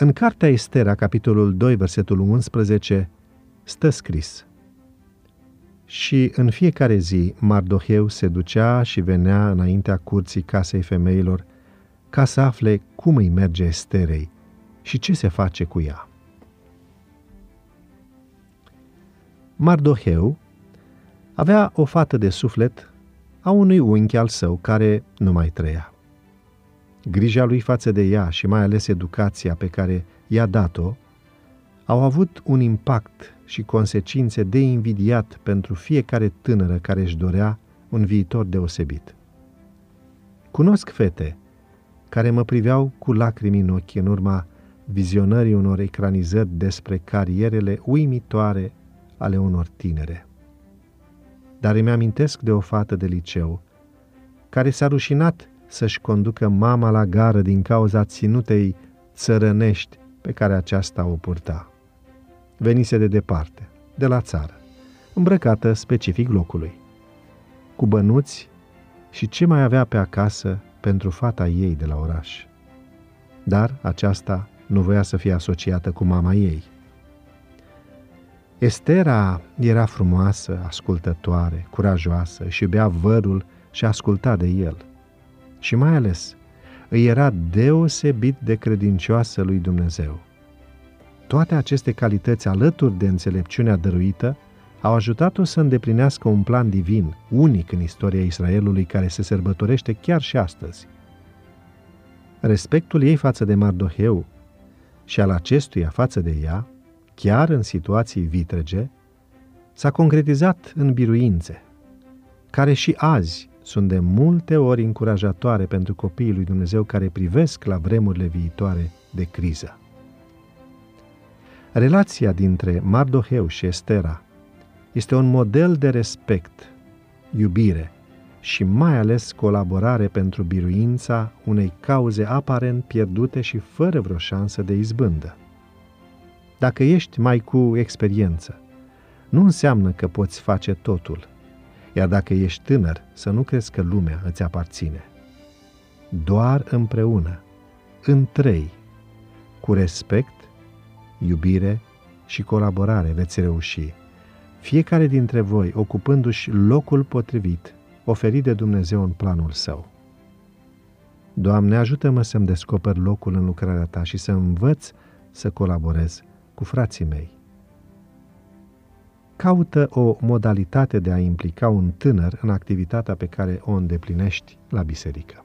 În cartea Estera, capitolul 2, versetul 11, stă scris Și în fiecare zi Mardoheu se ducea și venea înaintea curții casei femeilor ca să afle cum îi merge Esterei și ce se face cu ea. Mardoheu avea o fată de suflet a unui unchi al său care nu mai trăia. Grija lui față de ea și mai ales educația pe care i-a dat-o au avut un impact și consecințe de invidiat pentru fiecare tânără care își dorea un viitor deosebit. Cunosc fete care mă priveau cu lacrimi în ochi în urma vizionării unor ecranizări despre carierele uimitoare ale unor tinere. Dar îmi amintesc de o fată de liceu care s-a rușinat să-și conducă mama la gară din cauza ținutei țărănești pe care aceasta o purta. Venise de departe, de la țară, îmbrăcată specific locului, cu bănuți și ce mai avea pe acasă pentru fata ei de la oraș. Dar aceasta nu voia să fie asociată cu mama ei. Estera era frumoasă, ascultătoare, curajoasă, și iubea vărul și asculta de el. Și mai ales, îi era deosebit de credincioasă lui Dumnezeu. Toate aceste calități alături de înțelepciunea dăruită au ajutat-o să îndeplinească un plan divin, unic în istoria Israelului, care se sărbătorește chiar și astăzi. Respectul ei față de Mardoheu și al acestuia față de ea, chiar în situații vitrege, s-a concretizat în biruințe, care și azi sunt de multe ori încurajatoare pentru copiii lui Dumnezeu care privesc la vremurile viitoare de criză. Relația dintre Mardoheu și Estera este un model de respect, iubire și mai ales colaborare pentru biruința unei cauze aparent pierdute și fără vreo șansă de izbândă. Dacă ești mai cu experiență, nu înseamnă că poți face totul, iar dacă ești tânăr, să nu crezi că lumea îți aparține. Doar împreună, în trei, cu respect, iubire și colaborare veți reuși fiecare dintre voi ocupându-și locul potrivit, oferit de Dumnezeu în planul său. Doamne, ajută-mă să-mi descoper locul în lucrarea Ta și să învăț să colaborez cu frații mei. Caută o modalitate de a implica un tânăr în activitatea pe care o îndeplinești la biserică.